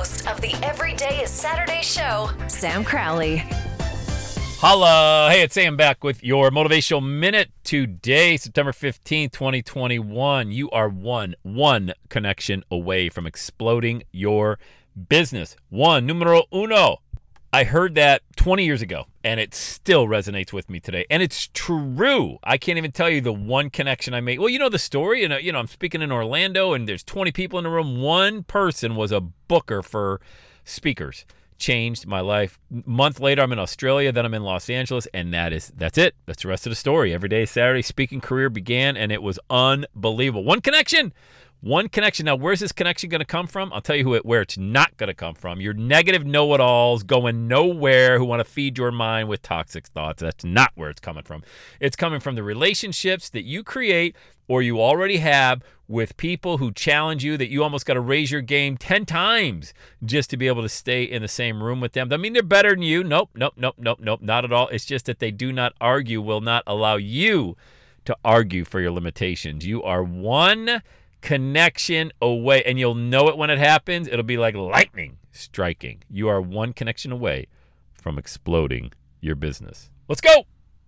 host of the Everyday is Saturday show, Sam Crowley. Holla! Hey, it's Sam back with your motivational minute today, September 15th, 2021. You are one, one connection away from exploding your business. One, numero uno. I heard that 20 years ago and it still resonates with me today. And it's true. I can't even tell you the one connection I made. Well, you know the story. You know, you know, I'm speaking in Orlando and there's 20 people in the room. One person was a booker for speakers. Changed my life. month later, I'm in Australia. Then I'm in Los Angeles, and that is that's it. That's the rest of the story. Every day Saturday, speaking career began, and it was unbelievable. One connection, one connection. Now, where's this connection going to come from? I'll tell you who it, where it's not going to come from. Your negative know it alls going nowhere who want to feed your mind with toxic thoughts. That's not where it's coming from. It's coming from the relationships that you create or you already have with people who challenge you that you almost got to raise your game 10 times just to be able to stay in the same room with them. I mean, they're better than you. Nope, nope, nope, nope, nope, not at all. It's just that they do not argue, will not allow you to argue for your limitations. You are one connection away, and you'll know it when it happens. It'll be like lightning striking. You are one connection away from exploding your business. Let's go.